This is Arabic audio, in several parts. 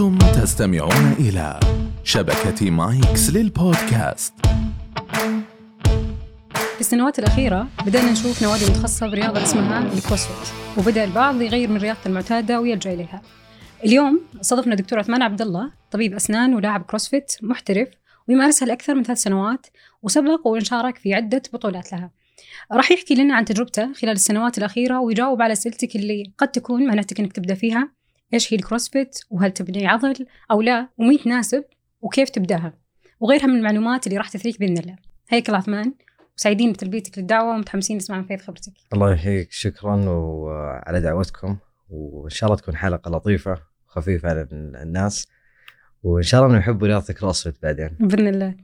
أنتم تستمعون إلى شبكة مايكس للبودكاست. في السنوات الأخيرة بدأنا نشوف نوادي متخصصة برياضة اسمها الكروسفيت وبدأ البعض يغير من رياضته المعتادة ويلجأ إليها. اليوم صادفنا دكتور عثمان عبد الله طبيب أسنان ولاعب كروسفيت محترف ويمارسها لأكثر من ثلاث سنوات وسبق وإن شارك في عدة بطولات لها. راح يحكي لنا عن تجربته خلال السنوات الأخيرة ويجاوب على أسئلتك اللي قد تكون معاناتك إنك تبدأ فيها. إيش هي الكروسفيت وهل تبني عضل أو لا؟ ومين تناسب؟ وكيف تبدأها؟ وغيرها من المعلومات اللي راح تثريك بإذن الله. حياك عثمان وسعيدين بتلبيتك للدعوة ومتحمسين نسمع من فيض خبرتك. الله يحييك. شكرا وعلى دعوتكم. وإن شاء الله تكون حلقة لطيفة وخفيفة على الناس. وإن شاء الله إنه يحبوا رياضه الكروسفيت بعدين. بإذن الله.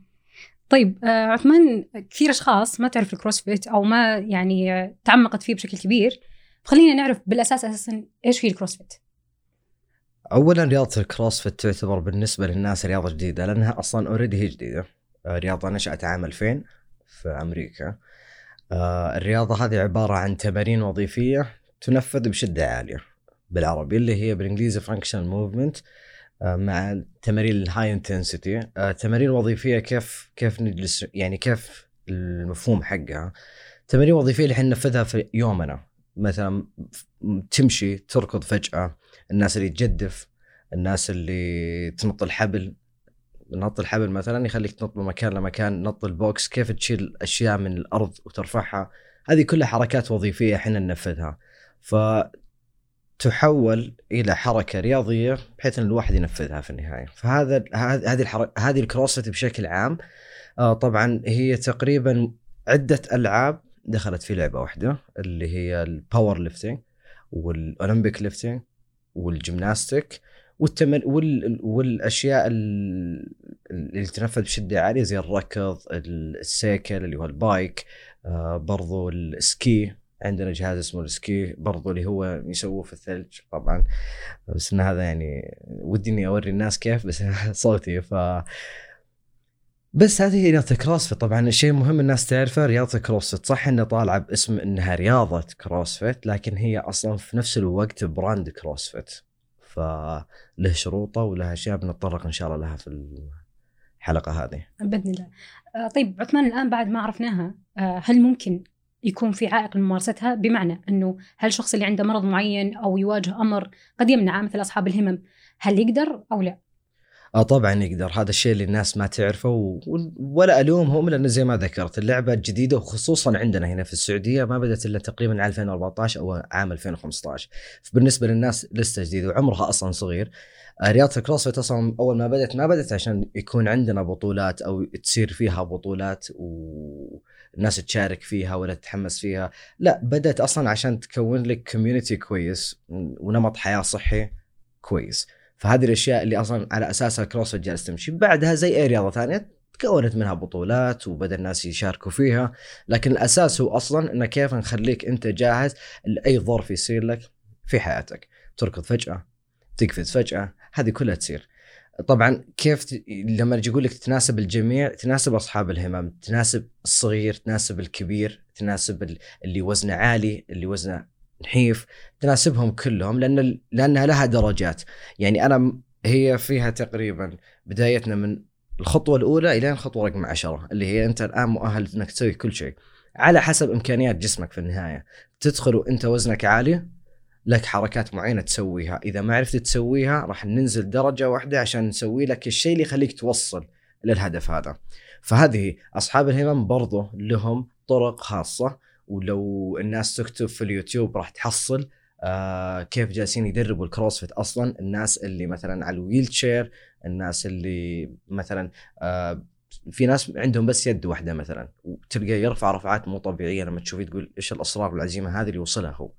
طيب آه عثمان كثير أشخاص ما تعرف الكروسفيت أو ما يعني تعمقت فيه بشكل كبير. خلينا نعرف بالأساس أساسا إيش هي الكروسفيت اولا رياضة الكروسفيت تعتبر بالنسبة للناس رياضة جديدة لأنها أصلا already هي جديدة. آه، رياضة نشأت عام 2000 في أمريكا. آه، الرياضة هذه عبارة عن تمارين وظيفية تنفذ بشدة عالية بالعربي اللي هي بالإنجليزي functional movement مع تمارين ال high intensity تمارين وظيفية كيف كيف نجلس يعني كيف المفهوم حقها. تمارين وظيفية اللي إحنا ننفذها في يومنا. مثلا تمشي تركض فجأة. الناس اللي تجدف الناس اللي تنط الحبل. نط الحبل مثلا يخليك تنط من مكان لمكان نط ال box كيف تشيل أشياء من الأرض وترفعها. هذه كلها حركات وظيفية إحنا ننفذها. فتحول إلى حركة رياضية بحيث إن الواحد ينفذها في النهاية. فهذا هذه الحركه هذه الكروسفيت بشكل عام. آه، طبعا هي تقريبا عدة ألعاب دخلت في لعبة واحدة اللي هي ال powerlifting وال Olympic lifting وال gymnastic والتمر وال... والأشياء ال- اللي تنفذ بشدة عالية زي الركض السيكل اللي هو ال bike آه برضو ال ski. عندنا جهاز اسمه ال ski برضو اللي هو يسووه في الثلج طبعا. بس إن هذا يعني ودي إني أوري الناس كيف بس صوتي. ف بس هذه هي رياضة الكروسفيت طبعا الشيء مهم الناس تعرفه رياضة الكروسفيت صح إنها طالعة باسم إنها رياضة كروسفيت لكن هي أصلا في نفس الوقت brand كروسفيت. فله شروطه ولها أشياء بنتطرق إن شاء الله لها في الحلقة هذه. بإذن الله. آه طيب عثمان الآن بعد ما عرفناها آه هل ممكن يكون في عائق لممارستها؟ بمعنى أنه هل الشخص اللي عنده مرض معين أو يواجه أمر قد يمنعه مثل أصحاب الهمم هل يقدر أو لا؟ آه طبعا يقدر. هذا الشيء اللي الناس ما تعرفه و... ولا ألومهم لأنه زي ما ذكرت اللعبة جديدة وخصوصا عندنا هنا في السعودية ما بدأت إلا تقريبا عام 2014 أو عام 2015 فبالنسبه للناس لسه جديدة وعمرها أصلا صغير. آه، رياضة الكروسفيت أصلا أول ما بدأت ما بدأت عشان يكون عندنا بطولات أو تصير فيها بطولات والناس تشارك فيها ولا تتحمس فيها. لا بدأت أصلا عشان تكون لك community كويس ونمط حياة صحي كويس. فهذه الأشياء اللي أصلا على اساسها الكروسفيت جالس تمشي. بعدها زي أي رياضة ثانية تكونت منها بطولات وبدأ الناس يشاركوا فيها. لكن الأساس هو أصلا إنه كيف نخليك أنت جاهز لأي ظرف يصير لك في حياتك. تركض فجأة تقفز فجأة هذه كلها تصير. طبعا كيف ت... لما أجي أقول لك تناسب الجميع تناسب أصحاب الهمم تناسب الصغير تناسب الكبير تناسب ال- اللي وزنه عالي اللي وزنه نحيف تناسبهم كلهم لأن لأنها لها درجات. يعني أنا هي فيها تقريبا بدايتنا من الخطوة الأولى إلى الخطوة رقم عشرة اللي هي أنت الآن مؤهل إنك تسوي كل شيء. على حسب إمكانيات جسمك في النهاية. تدخل وأنت وزنك عالي لك حركات معينة تسويها. إذا ما عرفت تسويها راح ننزل درجة واحدة عشان نسوي لك الشيء اللي يخليك توصل للهدف هذا. فهذه أصحاب الهمم برضو لهم طرق خاصة. ولو الناس تكتب في اليوتيوب راح تحصل آه كيف جالسين يدربوا الكروسفيت أصلا. الناس اللي مثلا على ال wheelchair الناس اللي مثلا آه في ناس عندهم بس يد واحدة مثلا وتلقاه يرفع رفعات مو طبيعية لما تشوفيه تقول إيش الاصرار والعزيمه هذه اللي وصلها هو.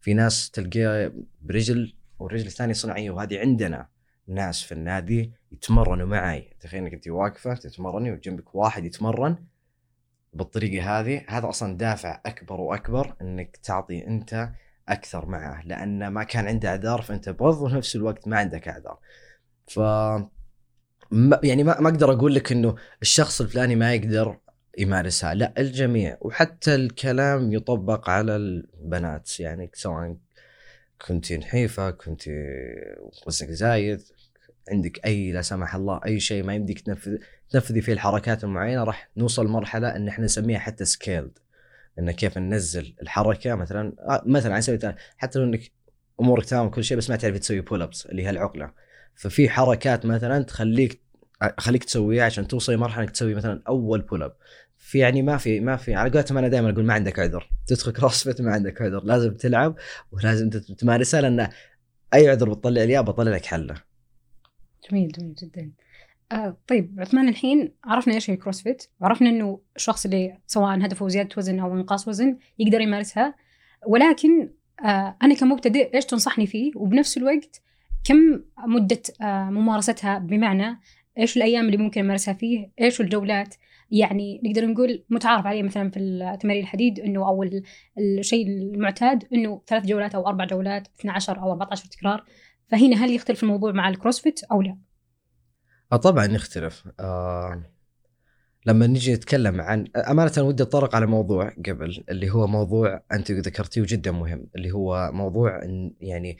في ناس تلقاه برجل والرجل الثانية صناعيه وهذه عندنا ناس في النادي يتمرنوا معي تخيل إنك أنت واقفة تتمرني وجنبك واحد يتمرن بالطريقة هذه هذا أصلا دافع أكبر وأكبر إنك تعطي أنت أكثر معه لأن ما كان عنده إعذار فأنت برضو في نفس الوقت ما عندك إعذار. ف يعني ما ما أقدر أقول لك إنه الشخص الفلاني ما يقدر يمارسها لا الجميع وحتى الكلام يطبق على البنات يعني سواء كنت نحيفة كنت وزنك زايد عندك أي لا سمح الله أي شيء ما يمديك تنفذ تنفذي فيه الحركات المعينة راح نوصل مرحلة إن إحنا نسميها حتى scaled إن كيف ننزل الحركة مثلا آه، مثلا على سبيل حتى لو إنك أمورك تمام وكل شيء بس ما تعرف تسوي pull ups اللي هي العقلة. ففي حركات مثلا تخليك خليك تسويها عشان توصل لمرحلة إنك تسوي مثلا أول pull up في يعني ما في ما في على قولتهم أنا دائما أقول ما عندك عذر. تدخل كروسفيت ما عندك عذر. لازم تلعب ولازم تمارسها لأن أي عذر بتطلع لي بطلع لك حله. جميل جميل جدا. آه طيب عثمان الحين عرفنا إيش هي كروسفيت وعرفنا إنه الشخص اللي سواء هدفه زيادة وزن أو إنقاص وزن يقدر يمارسها ولكن آه أنا كمبتدئ إيش تنصحني فيه؟ وبنفس الوقت كم مدة آه ممارستها بمعنى إيش الأيام اللي ممكن أمارسها فيه؟ إيش الجولات؟ يعني نقدر نقول متعارف عليه مثلا في تمارين الحديد إنه أو الشيء المعتاد إنه ثلاث جولات أو أربع جولات 12 أو 14 تكرار. فهنا هل يختلف الموضوع مع الكروسفيت أو لا؟ آه طبعا يختلف آه لما نجي نتكلم عن أمانة ودي أتطرق على موضوع قبل اللي هو موضوع أنت ذكرتيه جدا مهم اللي هو موضوع يعني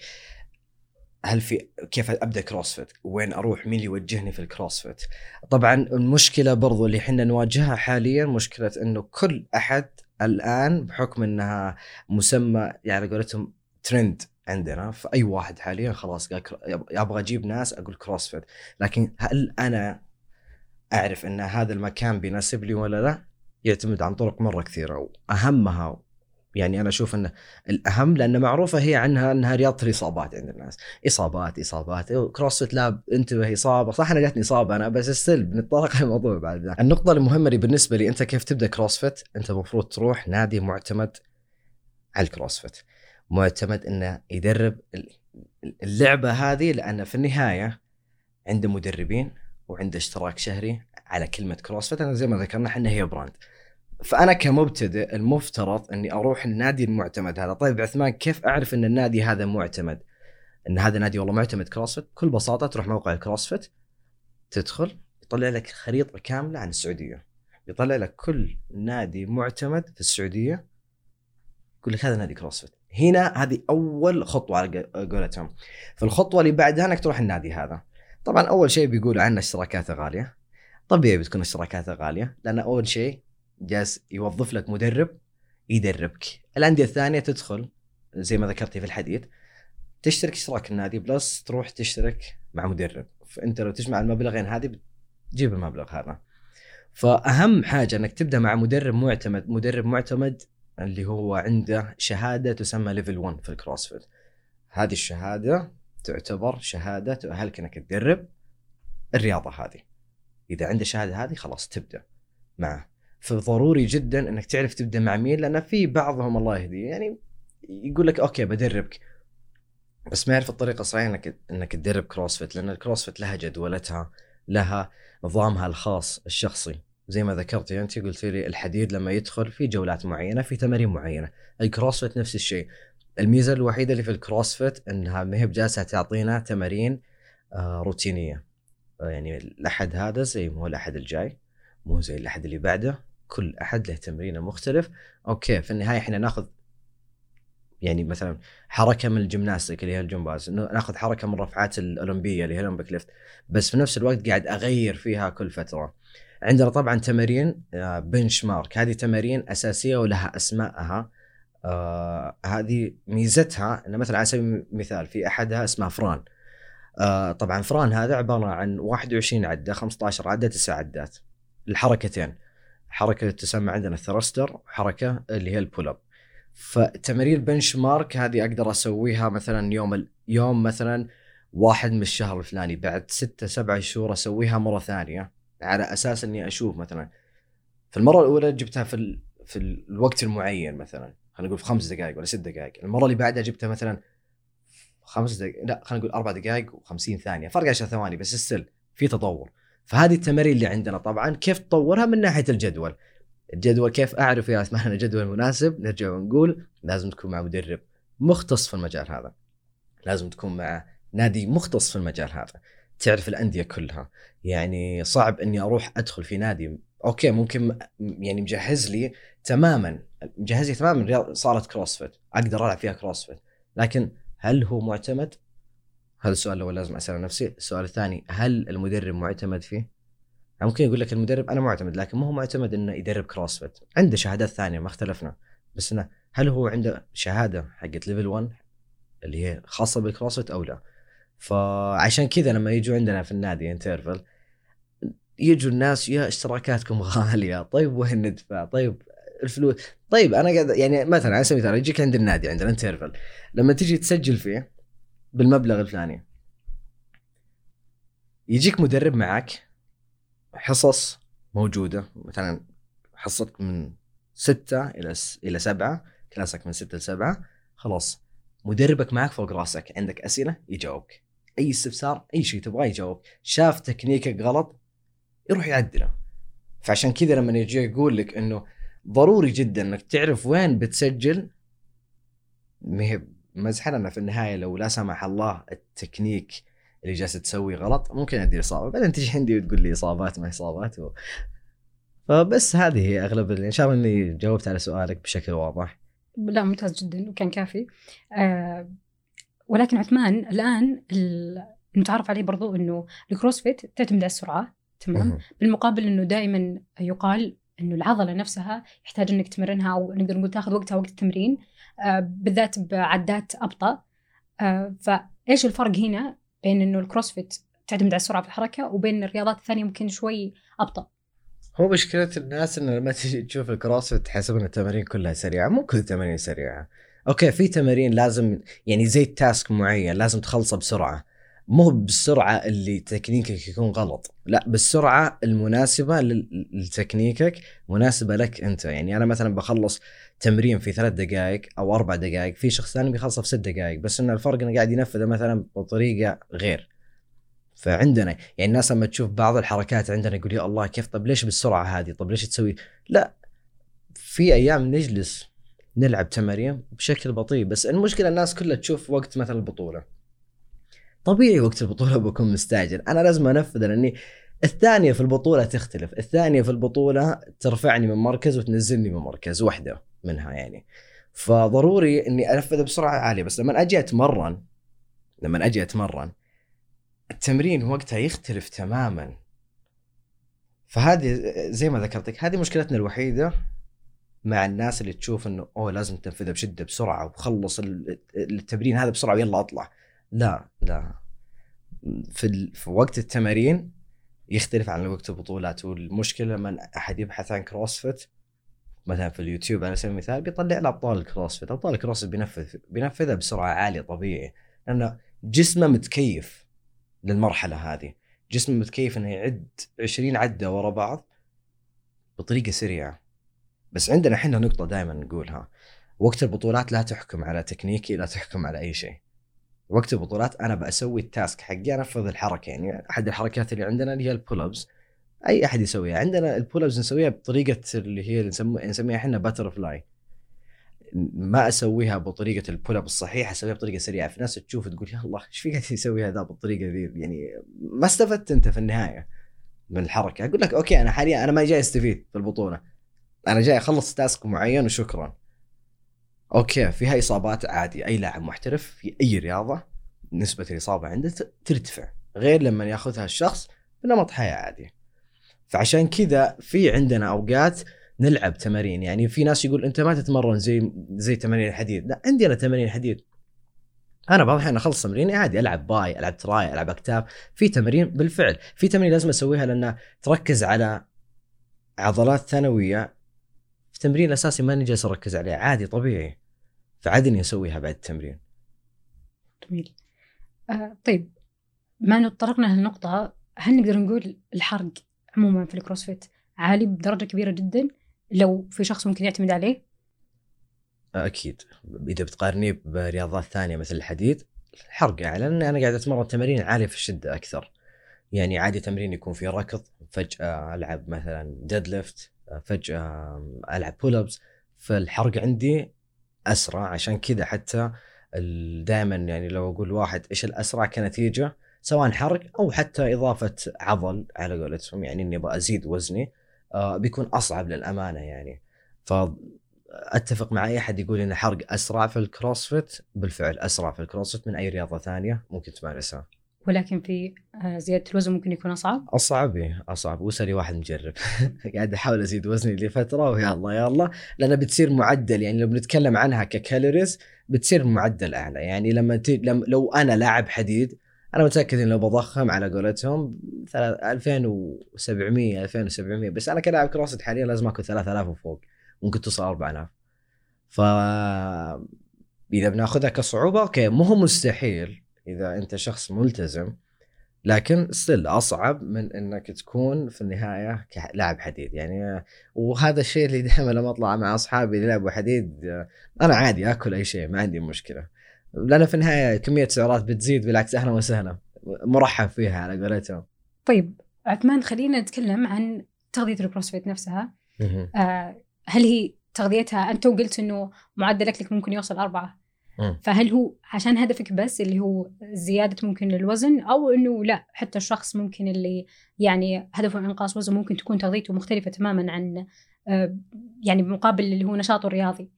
هل في كيف أبدأ كروسفيت؟ وين أروح؟ مين اللي يوجهني في الكروسفيت؟ طبعا المشكلة برضو اللي إحنا نواجهها حاليا مشكلة إنه كل أحد الآن بحكم إنها مسمى يعني قولتهم ترند عندنا فأي واحد حاليا خلاص قال أبغى أجيب ناس أقول CrossFit. لكن هل أنا أعرف إن هذا المكان بيناسب لي ولا لا؟ يعتمد عن طرق مرة كثيرة وأهمها يعني أنا أشوف إنه الأهم لأن معروفة هي عنها إنها رياضة الإصابات عند الناس. إصابات إصابات. CrossFit لا انتبه إصابة. صح أنا جاتني إصابة أنا بس still بنتطرق على الموضوع بعد ذلك النقطة المهمة اللي بالنسبة لي أنت كيف تبدأ CrossFit؟ أنت المفروض تروح نادي معتمد على ال CrossFit. معتمد إنه يدرب اللعبة هذه لأن في النهاية عنده مدربين وعنده اشتراك شهري على كلمة CrossFit أنا زي ما ذكرنا إحنا هي brand. فأنا كمبتدئ المفترض إني أروح النادي المعتمد هذا. طيب عثمان كيف أعرف إن النادي هذا معتمد؟ إن هذا نادي والله معتمد CrossFit؟ بكل بساطة تروح موقع ال CrossFit تدخل يطلع لك خريطة كاملة عن السعودية. يطلع لك كل نادي معتمد في السعودية يقول لك هذا نادي CrossFit. هنا هذه أول خطوة على قولتهم. فالخطوة اللي بعدها إنك تروح النادي هذا. طبعا أول شيء بيقولوا عنه اشتراكاته غالية. طبيعي بتكون اشتراكاته غالية لأن أول شيء جالس يوظف لك مدرب يدربك. الأندية الثانية تدخل زي ما ذكرتي في الحديث تشترك اشتراك النادي plus تروح تشترك مع مدرب. فأنت لو تجمع المبلغين هذه بتجيب المبلغ هذا. فأهم حاجة إنك تبدأ مع مدرب معتمد مدرب معتمد اللي هو عنده شهادة تسمى level 1 في ال CrossFit هذه الشهادة تعتبر شهادة تؤهلك إنك تدرب الرياضة هذه. إذا عنده الشهاده هذه خلاص تبدأ معه. فضروري جدا إنك تعرف تبدأ مع مين لأن في بعضهم الله يهديه. يعني يقول لك okay بدربك. بس ما يعرف الطريقة الصحيحة انك إنك تدرب CrossFit لأن ال CrossFit لها جدولتها لها نظامها الخاص الشخصي. زي ما ذكرتي أنت قلت لي الحديد لما يدخل في جولات معينة في تمارين معينة. ال CrossFit نفس الشيء. الميزة الوحيدة اللي في ال CrossFit إنها ما هي بجالسة تعطينا تمارين آه روتينية. آه يعني الأحد هذا زي مو الأحد الجاي مو زي الأحد اللي بعده. كل أحد له تمرينه مختلف. okay في النهاية إحنا ناخذ يعني مثلا حركة من الجمناستيك اللي هي الجمباز. ناخذ حركة من الرفعات الأولمبية اللي هي ال Olympic lift. بس في نفس الوقت قاعد أغير فيها كل فترة. عندنا طبعا تمارين benchmark هذه تمارين أساسية ولها اسمائها آه هذه ميزتها إنه مثلا على سبيل المثال في أحدها اسمها Fran. آه طبعا Fran هذا عبارة عن 21 عدة 15 عدة 9 عدات. الحركتين. حركة تسمى عندنا ال thruster وحركه اللي هي ال pull up فتمارين ال benchmark هذه أقدر أسويها مثلا يوم يوم مثلا واحد من الشهر الفلاني بعد ستة سبعة شهور أسويها مرة ثانية. على أساس إني أشوف مثلا في المرة الأولى جبتها في ال... في الوقت المعين مثلا خلينا نقول في خمس دقائق ولا ست دقائق. المرة اللي بعدها جبتها مثلا خمس دقائق لا خلينا نقول أربع دقائق و50 ثانية. فرق 10 ثواني بس ستيل في تطور. فهذه التمارين اللي عندنا طبعا كيف تطورها من ناحية الجدول. الجدول كيف أعرف يا اسمعنا جدول مناسب؟ نرجع ونقول لازم تكون مع مدرب مختص في المجال هذا. لازم تكون مع نادي مختص في المجال هذا. تعرف الأندية كلها. يعني صعب إني أروح أدخل في نادي. okay ممكن يعني مجهز لي تماما مجهز لي تماما صارت CrossFit. أقدر ألعب فيها CrossFit. لكن هل هو معتمد؟ هذا السؤال الأول لازم أسأله نفسي. السؤال الثاني هل المدرب معتمد فيه؟ يعني ممكن يقول لك المدرب أنا معتمد لكن ما هو معتمد إنه يدرب CrossFit. عنده شهادات ثانية ما اختلفنا. بس إنه هل هو عنده شهادة حقت level 1 اللي هي خاصة ب ال CrossFit أو لا؟ فعشان كذا لما يجوا عندنا في النادي انترفل يجوا الناس يا اشتراكاتكم غالية طيب وين ندفع؟ طيب الفلوس. طيب أنا قاعد يعني مثلا على سبيل المثال يجيك عند النادي عندنا انترفل لما تيجي تسجل فيه بالمبلغ الفلاني يجيك مدرب معك حصص موجودة مثلا حصتك من ستة إلى إلى سبعة كلاسك من ستة لسبعة خلاص مدربك معك فوق راسك عندك أسئلة يجاوبك. أي استفسار أي شيء تبغاه يجاوب. شاف تكنيكك غلط يروح يعدله. فعشان كذا لما يجي يقول لك إنه ضروري جدا إنك تعرف وين بتسجل مزحه لنا في النهاية لو لا سمح الله التكنيك اللي جالس تسويه غلط ممكن أدي إصابة. بعدين تجي عندي وتقول لي إصابات ما إصابات. و... فبس هذه هي أغلب إن شاء الله إني جاوبت على سؤالك بشكل واضح. لا ممتاز جدا وكان كافي. آه ولكن عثمان الآن المتعارف عليه برضو إنه الكروسفيت تعتمد على السرعة تمام؟ بالمقابل إنه دائما يقال إنه العضلة نفسها يحتاج إنك تمرنها أو نقدر نقول تأخذ وقتها وقت التمرين آه بالذات بعدات أبطأ. آه فإيش الفرق هنا بين إنه ال CrossFit تعتمد على السرعة في الحركة وبين الرياضات الثانية ممكن شوي أبطأ؟ هو مشكلة الناس إنه لما تجي تشوف ال CrossFit تحسب ان التمارين كلها سريعة، مو كل التمارين سريعة. okay في تمارين لازم يعني زي task معين لازم تخلصه بسرعة. مو بالسرعة اللي تكنيكك يكون غلط، لا بالسرعة المناسبة لتكنيكك مناسبة لك أنت، يعني أنا مثلا بخلص تمرين في ثلاث دقائق أو أربع دقائق، في شخص ثاني بيخلصه في ست دقائق، بس إن الفرق إنه قاعد ينفذه مثلا بطريقة غير. فعندنا يعني الناس لما تشوف بعض الحركات عندنا يقول يا الله كيف طب ليش بالسرعة هذه طب ليش تسوي لا في أيام نجلس نلعب تمارين بشكل بطيء بس المشكلة الناس كلها تشوف وقت مثلا البطولة. طبيعي وقت البطولة بكون مستعجل. أنا لازم أنفذ لأني الثانية في البطولة تختلف. الثانية في البطولة ترفعني من مركز وتنزلني من مركز واحدة منها يعني. فضروري إني انفذ بسرعة عالية. بس لما أجي أتمرن لما أجي أتمرن التمرين وقتها يختلف تماما. فهذه زي ما ذكرت لك هذه مشكلتنا الوحيدة. مع الناس اللي تشوف إنه أوه لازم تنفذها بشدة بسرعة وخلص التمرين هذا بسرعة ويلا أطلع. لا لا. في, في وقت التمارين يختلف عن وقت البطولات والمشكلة لما أحد يبحث عن كروسفيت مثلا في اليوتيوب على سبيل المثال بيطلع له أبطال ال CrossFit أبطال ال CrossFit بينفذ بينفذها بسرعة عالية طبيعي. لأنه جسمه متكيف للمرحلة هذه. جسمه متكيف إنه يعد 20 عدة ورا بعض بطريقة سريعة. بس عندنا إحنا نقطة دائما نقولها وقت البطولات لا تحكم على تكنيكي لا تحكم على أي شيء. وقت البطولات أنا بسوي ال task حقي أنفذ الحركة يعني أحد الحركات اللي عندنا اللي هي ال pull ups أي أحد يسويها. عندنا ال pull ups نسويها بطريقة اللي هي نسميها إحنا butterfly ما أسويها بطريقة ال pull up الصحيحة أسويها بطريقة سريعة. في ناس تشوف تقول يا الله إيش في قاعد يسوي هذا بالطريقة ذي؟ يعني ما استفدت أنت في النهاية من الحركة. أقول لك okay أنا حاليا أنا ما جاي أستفيد في البطولة. أنا جاي أخلص task معين وشكرا. okay فيها إصابات عادي أي لاعب محترف في أي رياضة نسبة الإصابة عنده ترتفع غير لما يأخذها الشخص بنمط حياة عادي. فعشان كذا في عندنا أوقات نلعب تمارين يعني في ناس يقول أنت ما تتمرن زي زي تمارين الحديد. لا عندي أنا تمارين حديد أنا بعض الاحيان أخلص تمرين عادي ألعب باي ألعب تراي ألعب أكتاف. في تمارين بالفعل في تمارين لازم أسويها لأنها تركز على عضلات ثانوية في تمرين الاساسي ماني جالس أركز عليه عادي طبيعي. فعادي إني أسويها بعد التمرين. جميل. آه طيب ما انه تطرقنا للنقطة هل نقدر نقول الحرق عموما في ال CrossFit عالي بدرجة كبيرة جدا؟ لو في شخص ممكن يعتمد عليه؟ أكيد. إذا بتقارنيه برياضات ثانية مثل الحديد الحرق أعلى لأن أنا قاعد أتمرن تمارين عالية في الشدة أكثر. يعني عادي تمرين يكون فيه ركض فجأة ألعب مثلا deadlift فجأة ألعب pull ups فالحرق عندي أسرع. عشان كذا حتى دائما يعني لو أقول واحد إيش الأسرع كنتيجة؟ سواء حرق أو حتى إضافة عضل على قولتهم يعني إني أبغى أزيد وزني آه بيكون أصعب للأمانة يعني. ف اتفق مع أي أحد يقول إن حرق أسرع في ال CrossFit بالفعل أسرع في ال CrossFit من أي رياضة ثانية ممكن تمارسها. ولكن في آه، زيادة الوزن ممكن يكون أصعب؟ أصعب إيه، أصعب. واسالي واحد مجرب. قاعد أحاول أزيد وزني لفترة ويا الله يا الله. لأن بتصير معدل يعني لو بنتكلم عنها ك calories بتصير معدل أعلى. يعني لما, ت... لما لو أنا لاعب حديد أنا متأكد ان لو بضخم على قولتهم ثلا- 2700 2700 بس أنا كلاعب CrossFit حاليا لازم آكل 3000 وفوق. ممكن توصل 4000 ف إذا بناخذها كصعوبة okay مو هو مستحيل. إذا أنت شخص ملتزم لكن still أصعب من إنك تكون في النهاية كلاعب حديد. يعني وهذا الشيء اللي دائما لما أطلع مع أصحابي اللي يلعبوا حديد أنا عادي آكل أي شيء ما عندي مشكلة. لأن في النهاية كمية سعرات بتزيد بالعكس أهلا وسهلا. مرحب فيها على قولتهم. طيب عثمان خلينا نتكلم عن تغذية ال CrossFit نفسها. آه، هل هي تغذيتها؟ أنت قلت إنه معدل اكلك ممكن يوصل أربعة. مم. فهل هو عشان هدفك بس اللي هو زيادة ممكن الوزن أو إنه لا حتى الشخص ممكن اللي يعني هدفه إنقاص وزن ممكن تكون تغذيته مختلفة تماما عن آه، يعني بمقابل اللي هو نشاطه الرياضي.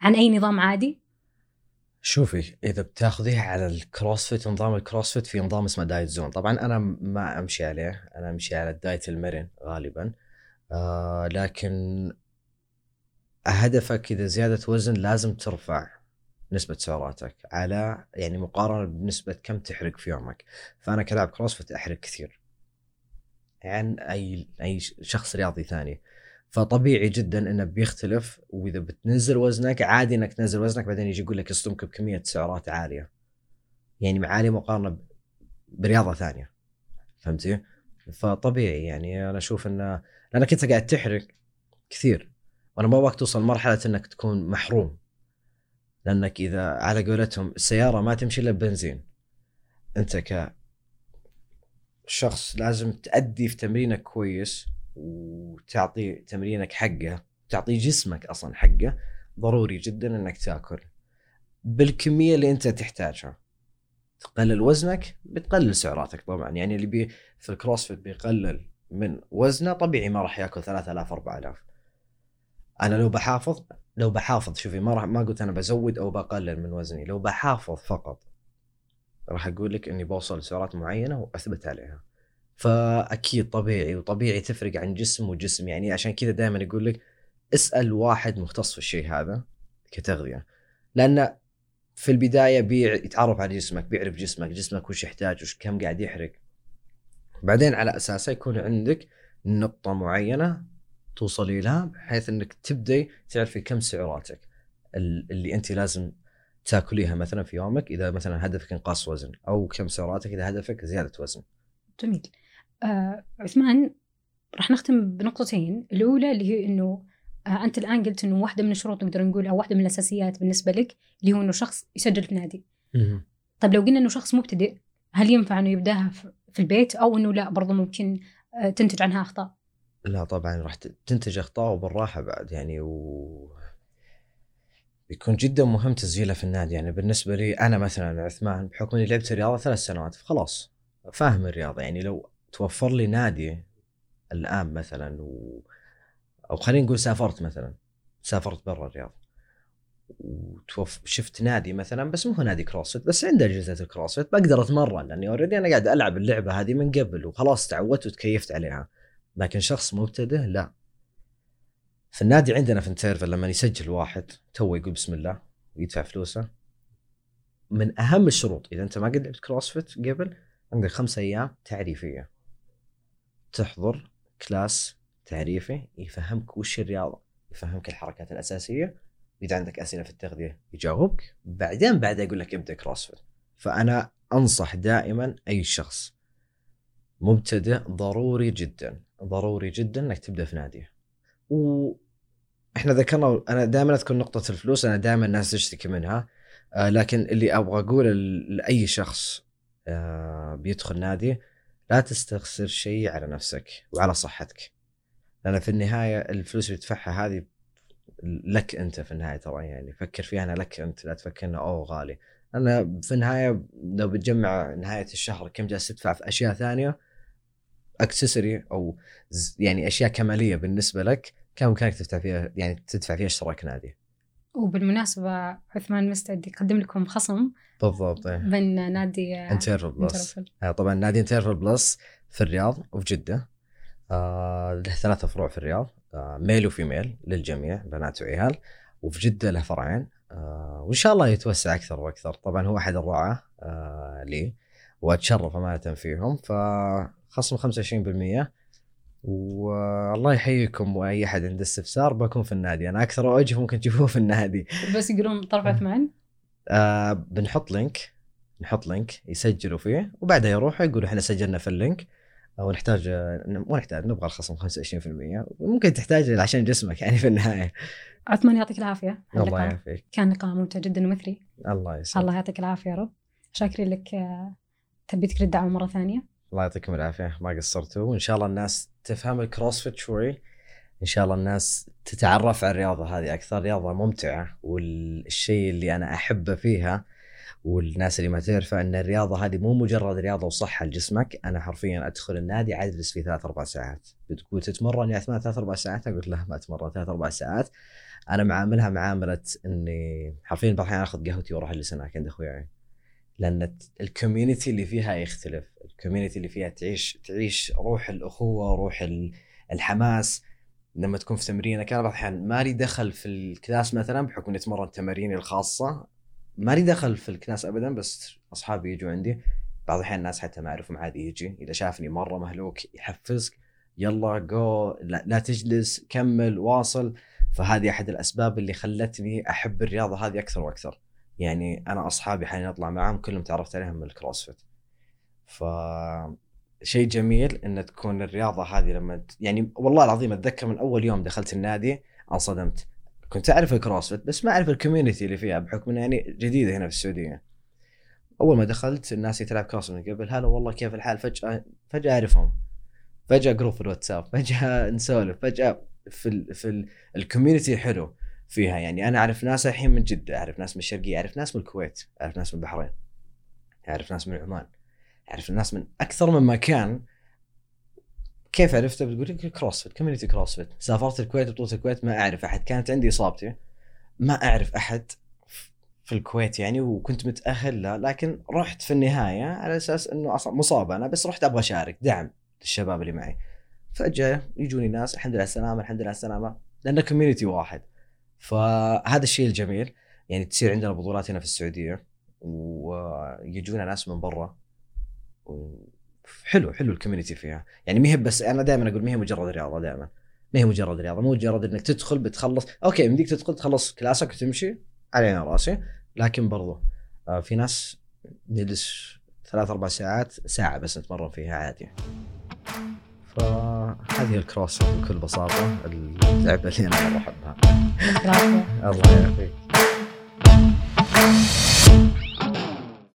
عن أي نظام عادي؟ شوفي إذا بتاخذيها على ال CrossFit نظام ال CrossFit في نظام اسمه diet zone طبعا أنا ما أمشي عليه أنا أمشي على ال diet المرن غالبا. آه لكن هدفك إذا زيادة وزن لازم ترفع. نسبة سعراتك على يعني مقارنة بنسبة كم تحرق في يومك. فأنا كلاعب كروسفيت أحرق كثير. عن أي أي شخص رياضي ثاني. فطبيعي جدا إنه بيختلف وإذا بتنزل وزنك عادي إنك تنزل وزنك بعدين يجي يقول لك اصطمك بكمية سعرات عالية. يعني عاليه مقارنة برياضة ثانية. فهمتي؟ فطبيعي يعني أنا أشوف إنه لأنك أنت قاعد تحرق كثير. وأنا ما أبغاك توصل مرحله إنك تكون محروم. لأنك إذا على قولتهم السيارة ما تمشي إلا ببنزين. أنت ك شخص لازم تأدي في تمرينك كويس وتعطي تمرينك حقه تعطي جسمك أصلا حقه ضروري جدا إنك تأكل. بالكمية اللي أنت تحتاجها. تقلل وزنك بتقلل سعراتك طبعا. يعني اللي بي في الكروسفيت بيقلل من وزنه طبيعي ما راح يأكل 3000 4000 أنا لو بحافظ لو بحافظ شوفي ما راح ما قلت أنا بزود أو بقلل من وزني لو بحافظ فقط راح أقول لك إني بوصل لسعرات معينة وأثبت عليها. فأكيد طبيعي وطبيعي تفرق عن جسم وجسم. يعني عشان كذا دائما يقول لك اسأل واحد مختص في الشيء هذا كتغذية. لأن في البداية بيع يتعرف على جسمك بيعرف جسمك جسمك وش يحتاج وش كم قاعد يحرق. بعدين على أساسه يكون عندك نقطة معينة توصلي لها بحيث إنك تبدي تعرفي كم سعراتك ال- اللي أنت لازم تاكليها مثلا في يومك. إذا مثلا هدفك إنقاص وزن أو كم سعراتك إذا هدفك زيادة وزن. جميل. آه عثمان راح نختم بنقطتين. الأولى اللي هي إنه آه أنت الآن قلت إنه واحدة من الشروط نقدر نقول أو واحدة من الأساسيات بالنسبة لك اللي هو إنه شخص يسجل في نادي. طيب لو قلنا إنه شخص مبتدئ هل ينفع إنه يبدأها في- في البيت؟ أو إنه لا برضه ممكن آه تنتج عنها أخطاء؟ لا طبعا راح تنتج أخطاء وبالراحة بعد يعني و بيكون جدا مهم تسجيله في النادي. يعني بالنسبة لي أنا مثلا عثمان بحكم إني لعبت الرياضة ثلاث سنوات خلاص فاهم الرياضة. يعني لو توفر لي نادي الآن مثلا و... أو خلينا نقول سافرت مثلا سافرت برا الرياض وتوف شفت نادي مثلا بس مو هو نادي CrossFit بس عنده أجهزة ال CrossFit بقدر أتمرن. لأني already أنا قاعد ألعب اللعبة هذه من قبل وخلاص تعودت وتكيفت عليها. لكن شخص مبتدئ لا. في النادي عندنا في Interval لما يسجل واحد تو يقول بسم الله ويدفع فلوسه. من أهم الشروط إذا أنت ما قد لعبت CrossFit قبل عندك خمس أيام تعريفية. تحضر class تعريفي يفهمك وش الرياضة يفهمك الحركات الأساسية. إذا عندك أسئلة في التغذية يجاوبك. بعدين بعد يقول لك ابدأ كروسفيت. فأنا أنصح دائما أي شخص مبتدئ ضروري جدا. ضروري جدا إنك تبدأ في نادي. وإحنا ذكرنا أنا دائما أذكر نقطة الفلوس أنا دائما الناس تشتكي منها آه لكن اللي أبغى أقوله لأي شخص آه بيدخل نادي لا تستخسر شيء على نفسك وعلى صحتك. لأن في النهاية الفلوس اللي تدفعها هذه لك أنت في النهاية ترى يعني فكر فيها أنا لك أنت لا تفكر إنه أوه غالي. أنا في النهاية لو بتجمع نهاية الشهر كم جالس تدفع في أشياء ثانية اكسسوري أو يعني أشياء كمالية بالنسبة لك كان بامكانك تدفع فيها يعني تدفع فيها اشتراك نادي؟ وبالمناسبة عثمان مستعد يقدم لكم خصم بالضبط. بين نادي انترفل بلس انترفل. طبعا نادي Interval Plus في الرياض وفي جدة. آه له ثلاثة فروع في الرياض آه male و female للجميع بنات وعيال. وفي جدة له فرعين. آه وإن شاء الله يتوسع أكثر وأكثر. طبعا هو أحد الرعاة آه لي. وأتشرف أمانة فيهم. فخصم 25% والله يحييكم وأي أحد عنده استفسار بكون في النادي. أنا أكثر وجه ممكن تشوفوه في النادي. بس يقولون طرف عثمان آه بنحط link. نحط link يسجلوا فيه. وبعدها يروحوا يقولوا إحنا سجلنا في ال link. ونحتاج مو نحتاج نبغى الخصم 25% ممكن تحتاج عشان جسمك يعني في النهاية. عثمان يعطيك العافية. على الله. يعافيك. كان لقاء ممتع جدا ومثري. الله يسعدك. الله يعطيك العافية يا رب. شاكرين لك آه، تبي تكرر الدعوة مرة ثانية؟ الله يعطيكم العافية ما قصرتوا. وإن شاء الله الناس تفهم ال CrossFit شوي. إن شاء الله الناس تتعرف على الرياضة هذه أكثر. رياضة ممتعة والشيء اللي أنا أحبه فيها والناس اللي ما تعرفه إن الرياضة هذه مو مجرد رياضة وصحة لجسمك. أنا حرفيا أدخل النادي أجلس فيه ثلاث أربع ساعات. بتقول تتمرن يا عثمان ثلاث أربع ساعات؟ أقول لا ما أتمرن ثلاث أربع ساعات. أنا معاملها معاملة إني حرفيا الاحيان أخذ قهوتي وأروح أجلس هناك عند أخوياي. لأن ال community اللي فيها يختلف. ال community اللي فيها تعيش تعيش روح الأخوة روح ال- الحماس. لما تكون في تمرينك أنا بعض الأحيان ما لي دخل في ال class مثلا بحكم إني أتمرن تماريني الخاصة. ما لي دخل في ال class ابدا بس أصحابي يجوا عندي. بعض الأحيان الناس حتى ما اعرفهم عادي يجي. إذا شافني مرة مهلوك يحفزك يلا جو لا, لا تجلس كمل واصل. فهذه أحد الأسباب اللي خلتني أحب الرياضة هذه أكثر وأكثر. يعني أنا أصحابي حاليا أطلع معهم كلهم تعرفت عليهم من ال CrossFit. ف شيء جميل إن تكون الرياضة هذه لما يعني والله العظيم أتذكر من أول يوم دخلت النادي انصدمت. كنت أعرف ال CrossFit بس ما أعرف ال community اللي فيها بحكم إنها يعني جديدة هنا في السعودية. أول ما دخلت الناس تلعب CrossFit من قبل هلا والله كيف الحال؟ فجأة فجأة أعرفهم. فجأة group في الواتساب فجأة نسولف فجأة في ال في ال- ال community حلو. فيها يعني. أنا أعرف ناس الحين من جدة أعرف ناس من الشرقية أعرف ناس من الكويت أعرف ناس من البحرين أعرف ناس من عمان أعرف الناس من أكثر من مكان. كيف عرفته بتقول لك CrossFit community CrossFit. سافرت الكويت بطولة الكويت ما أعرف أحد. كانت عندي إصابتي. ما أعرف أحد في الكويت يعني وكنت متأهل له لكن رحت في النهاية على أساس إنه أصلا مصاب أنا بس رحت أبغى أشارك دعم للشباب اللي معي. فجأة يجوني ناس الحمد لله السلامة الحمد لله السلامة. لأن community واحد. فهذا الشيء الجميل. يعني تصير عندنا بطولات هنا في السعودية ويجونا ناس من برا. حلو حلو ال community فيها. يعني ما هي بس أنا دائما أقول ما هي مجرد رياضة دائما. ما هي مجرد رياضة مو مجرد إنك تدخل بتخلص. okay يمديك تدخل تخلص كلاسك وتمشي على عيني وراسي لكن برضو آه، في ناس نجلس ثلاث أربع ساعات ساعة بس نتمرن فيها عادي. فهذه ال Cross بكل بساطة اللعبة اللي أنا مره أحبها. الله يعافيك.